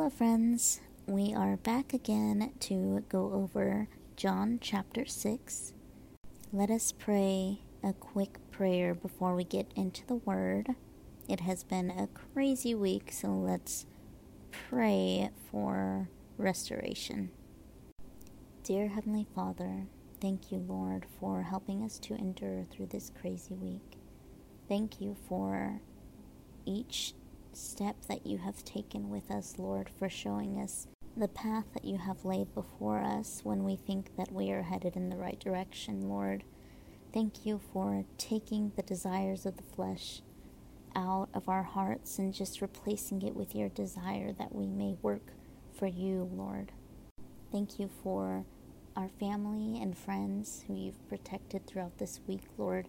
Hello, friends. We are back again to go over John chapter 6. Let us pray a quick prayer before we get into the Word. It has been a crazy week, so let's pray for restoration. Dear Heavenly Father, thank you, Lord, for helping us to endure through this crazy week. Thank you for each step that you have taken with us, Lord, for showing us the path that you have laid before us when we think that we are headed in the right direction, Lord. Thank you for taking the desires of the flesh out of our hearts and just replacing it with your desire that we may work for you, Lord. Thank you for our family and friends who you've protected throughout this week, Lord.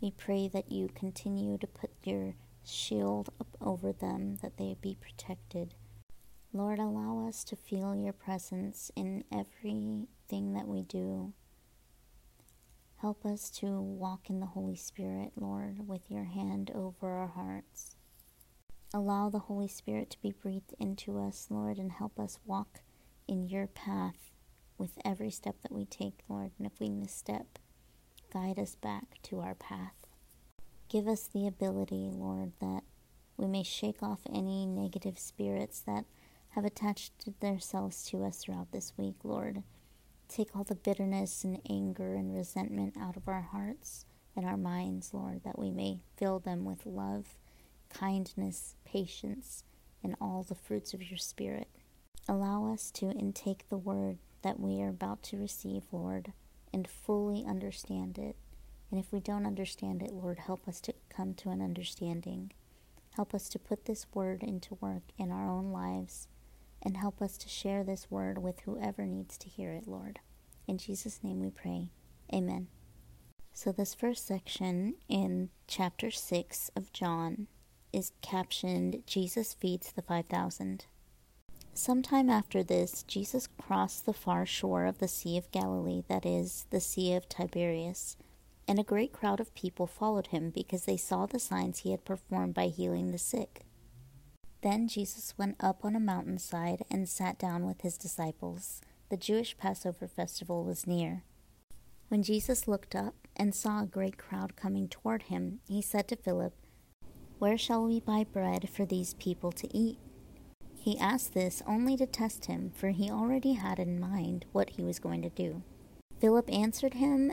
We pray that you continue to put your shield up over them, that they be protected. Lord, allow us to feel your presence in everything that we do. Help us to walk in the Holy Spirit, Lord, with your hand over our hearts. Allow the Holy Spirit to be breathed into us, Lord, and help us walk in your path with every step that we take, Lord. And if we misstep, guide us back to our path. Give us the ability, Lord, that we may shake off any negative spirits that have attached themselves to us throughout this week, Lord. Take all the bitterness and anger and resentment out of our hearts and our minds, Lord, that we may fill them with love, kindness, patience, and all the fruits of your Spirit. Allow us to intake the word that we are about to receive, Lord, and fully understand it and if we don't understand it, Lord, help us to come to an understanding. Help us to put this word into work in our own lives and help us to share this word with whoever needs to hear it, Lord. In Jesus' name we pray. Amen. So, this first section in chapter 6 of John is captioned Jesus Feeds the 5,000. Sometime after this, Jesus crossed the far shore of the Sea of Galilee, that is, the Sea of Tiberias and a great crowd of people followed him because they saw the signs he had performed by healing the sick. Then Jesus went up on a mountainside and sat down with his disciples. The Jewish Passover festival was near. When Jesus looked up and saw a great crowd coming toward him, he said to Philip, Where shall we buy bread for these people to eat? He asked this only to test him, for he already had in mind what he was going to do. Philip answered him,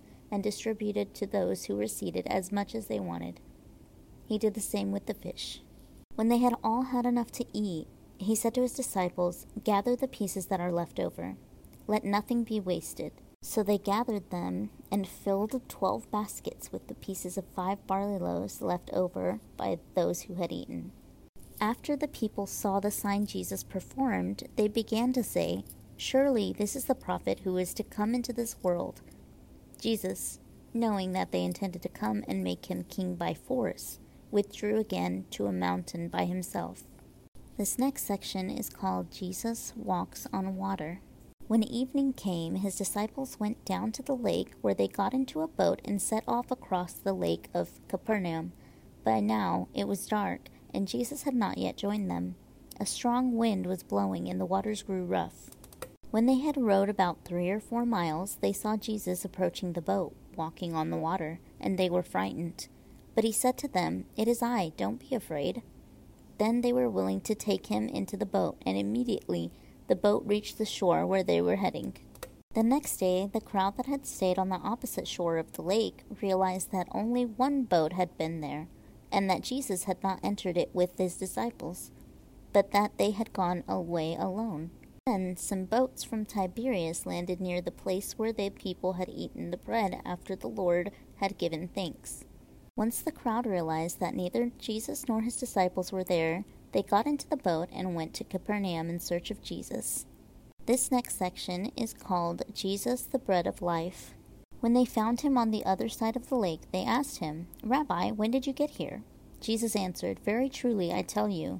and distributed to those who were seated as much as they wanted. He did the same with the fish. When they had all had enough to eat, he said to his disciples, Gather the pieces that are left over. Let nothing be wasted. So they gathered them and filled twelve baskets with the pieces of five barley loaves left over by those who had eaten. After the people saw the sign Jesus performed, they began to say, Surely this is the prophet who is to come into this world. Jesus, knowing that they intended to come and make him king by force, withdrew again to a mountain by himself. This next section is called Jesus Walks on Water. When evening came, his disciples went down to the lake, where they got into a boat and set off across the lake of Capernaum. By now it was dark, and Jesus had not yet joined them. A strong wind was blowing, and the waters grew rough. When they had rowed about three or four miles, they saw Jesus approaching the boat, walking on the water, and they were frightened. But he said to them, It is I, don't be afraid. Then they were willing to take him into the boat, and immediately the boat reached the shore where they were heading. The next day, the crowd that had stayed on the opposite shore of the lake realized that only one boat had been there, and that Jesus had not entered it with his disciples, but that they had gone away alone. Then some boats from Tiberias landed near the place where the people had eaten the bread after the Lord had given thanks. Once the crowd realized that neither Jesus nor his disciples were there, They got into the boat and went to Capernaum in search of Jesus. This next section is called Jesus, the Bread of Life. When they found him on the other side of the lake, they asked him, Rabbi, when did you get here? Jesus answered, Very truly, I tell you,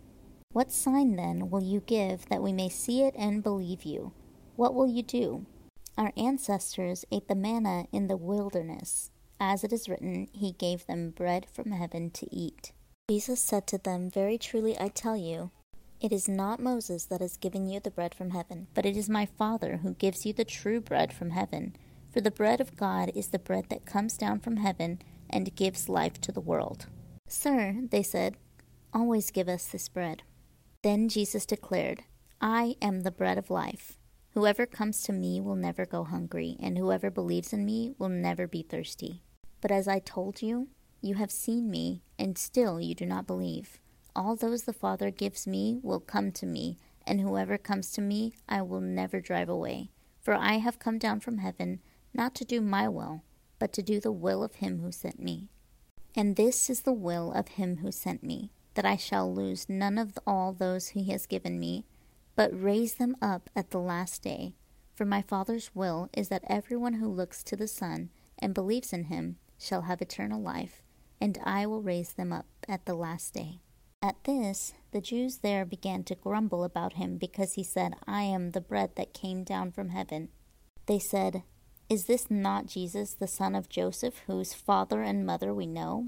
What sign then will you give that we may see it and believe you? What will you do? Our ancestors ate the manna in the wilderness. As it is written, He gave them bread from heaven to eat. Jesus said to them, Very truly I tell you, it is not Moses that has given you the bread from heaven, but it is my Father who gives you the true bread from heaven. For the bread of God is the bread that comes down from heaven and gives life to the world. Sir, they said, always give us this bread. Then Jesus declared, I am the bread of life. Whoever comes to me will never go hungry, and whoever believes in me will never be thirsty. But as I told you, you have seen me, and still you do not believe. All those the Father gives me will come to me, and whoever comes to me I will never drive away. For I have come down from heaven, not to do my will, but to do the will of him who sent me. And this is the will of him who sent me, that I shall lose none of all those he has given me, but raise them up at the last day. For my Father's will is that everyone who looks to the Son and believes in him shall have eternal life, and I will raise them up at the last day. At this, the Jews there began to grumble about him because he said, I am the bread that came down from heaven. They said, is this not Jesus, the son of Joseph, whose father and mother we know?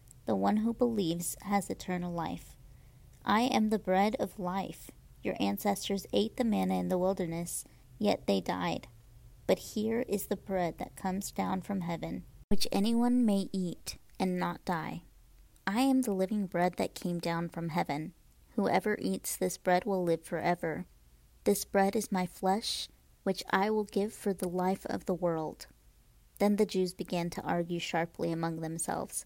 the one who believes has eternal life. I am the bread of life. Your ancestors ate the manna in the wilderness, yet they died. But here is the bread that comes down from heaven, which anyone may eat and not die. I am the living bread that came down from heaven. Whoever eats this bread will live forever. This bread is my flesh, which I will give for the life of the world. Then the Jews began to argue sharply among themselves,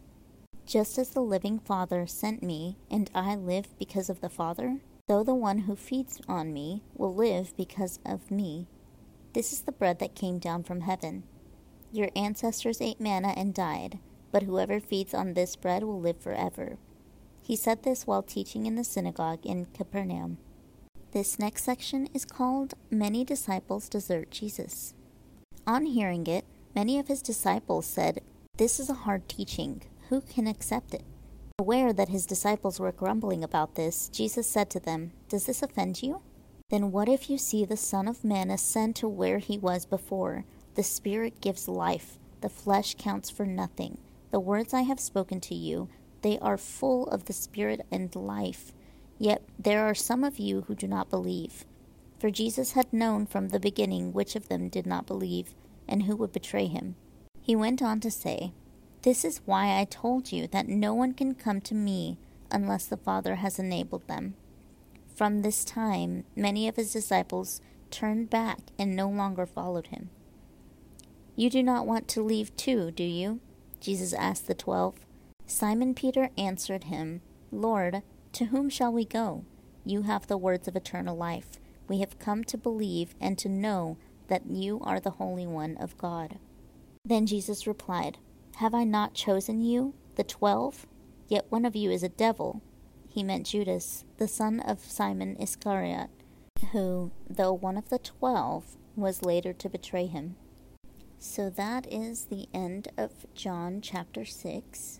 Just as the living Father sent me, and I live because of the Father, so the one who feeds on me will live because of me. This is the bread that came down from heaven. Your ancestors ate manna and died, but whoever feeds on this bread will live forever. He said this while teaching in the synagogue in Capernaum. This next section is called Many Disciples Desert Jesus. On hearing it, many of his disciples said, This is a hard teaching. Who can accept it? Aware that his disciples were grumbling about this, Jesus said to them, Does this offend you? Then what if you see the Son of Man ascend to where he was before? The Spirit gives life, the flesh counts for nothing. The words I have spoken to you, they are full of the Spirit and life. Yet there are some of you who do not believe. For Jesus had known from the beginning which of them did not believe, and who would betray him. He went on to say, This is why I told you that no one can come to me unless the Father has enabled them. From this time, many of his disciples turned back and no longer followed him. You do not want to leave too, do you? Jesus asked the twelve. Simon Peter answered him, Lord, to whom shall we go? You have the words of eternal life. we have come to believe and to know that you are the Holy One of God. Then Jesus replied, Have I not chosen you, the twelve? Yet one of you is a devil. He meant Judas, the son of Simon Iscariot, who, though one of the twelve, was later to betray him. So that is the end of John chapter 6.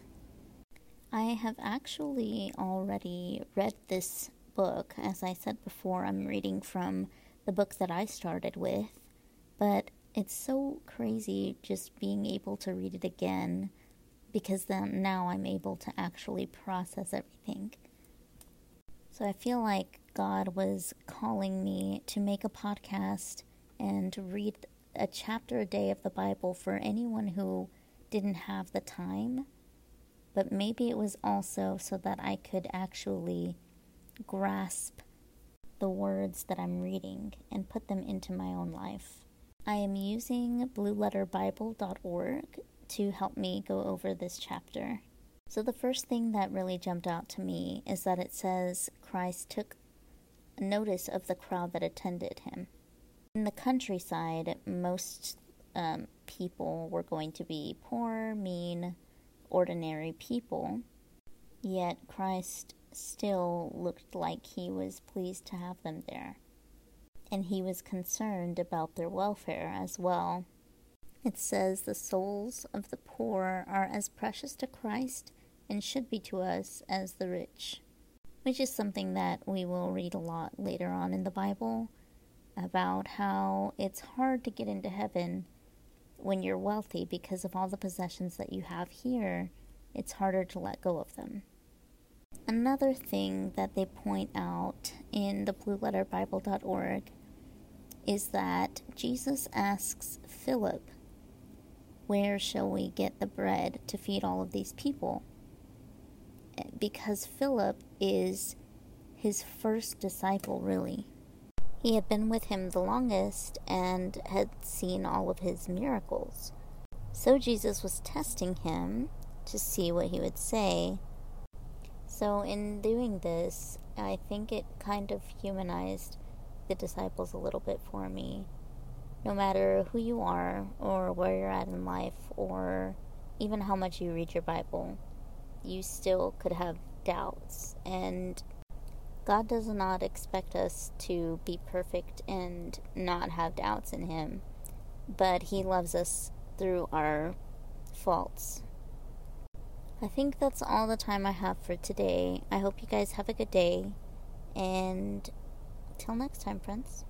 I have actually already read this book. As I said before, I'm reading from the book that I started with, but it's so crazy just being able to read it again because then now I'm able to actually process everything. So I feel like God was calling me to make a podcast and read a chapter a day of the Bible for anyone who didn't have the time. But maybe it was also so that I could actually grasp the words that I'm reading and put them into my own life. I am using blueletterbible.org to help me go over this chapter. So, the first thing that really jumped out to me is that it says Christ took notice of the crowd that attended him. In the countryside, most um, people were going to be poor, mean, ordinary people, yet Christ still looked like he was pleased to have them there and he was concerned about their welfare as well. It says the souls of the poor are as precious to Christ and should be to us as the rich, which is something that we will read a lot later on in the Bible about how it's hard to get into heaven when you're wealthy because of all the possessions that you have here. It's harder to let go of them. Another thing that they point out in the blueletterbible.org is that Jesus asks Philip, Where shall we get the bread to feed all of these people? Because Philip is his first disciple, really. He had been with him the longest and had seen all of his miracles. So Jesus was testing him to see what he would say. So, in doing this, I think it kind of humanized the disciples a little bit for me. No matter who you are, or where you're at in life, or even how much you read your Bible, you still could have doubts. And God does not expect us to be perfect and not have doubts in Him, but He loves us through our faults. I think that's all the time I have for today. I hope you guys have a good day, and Till next time, friends.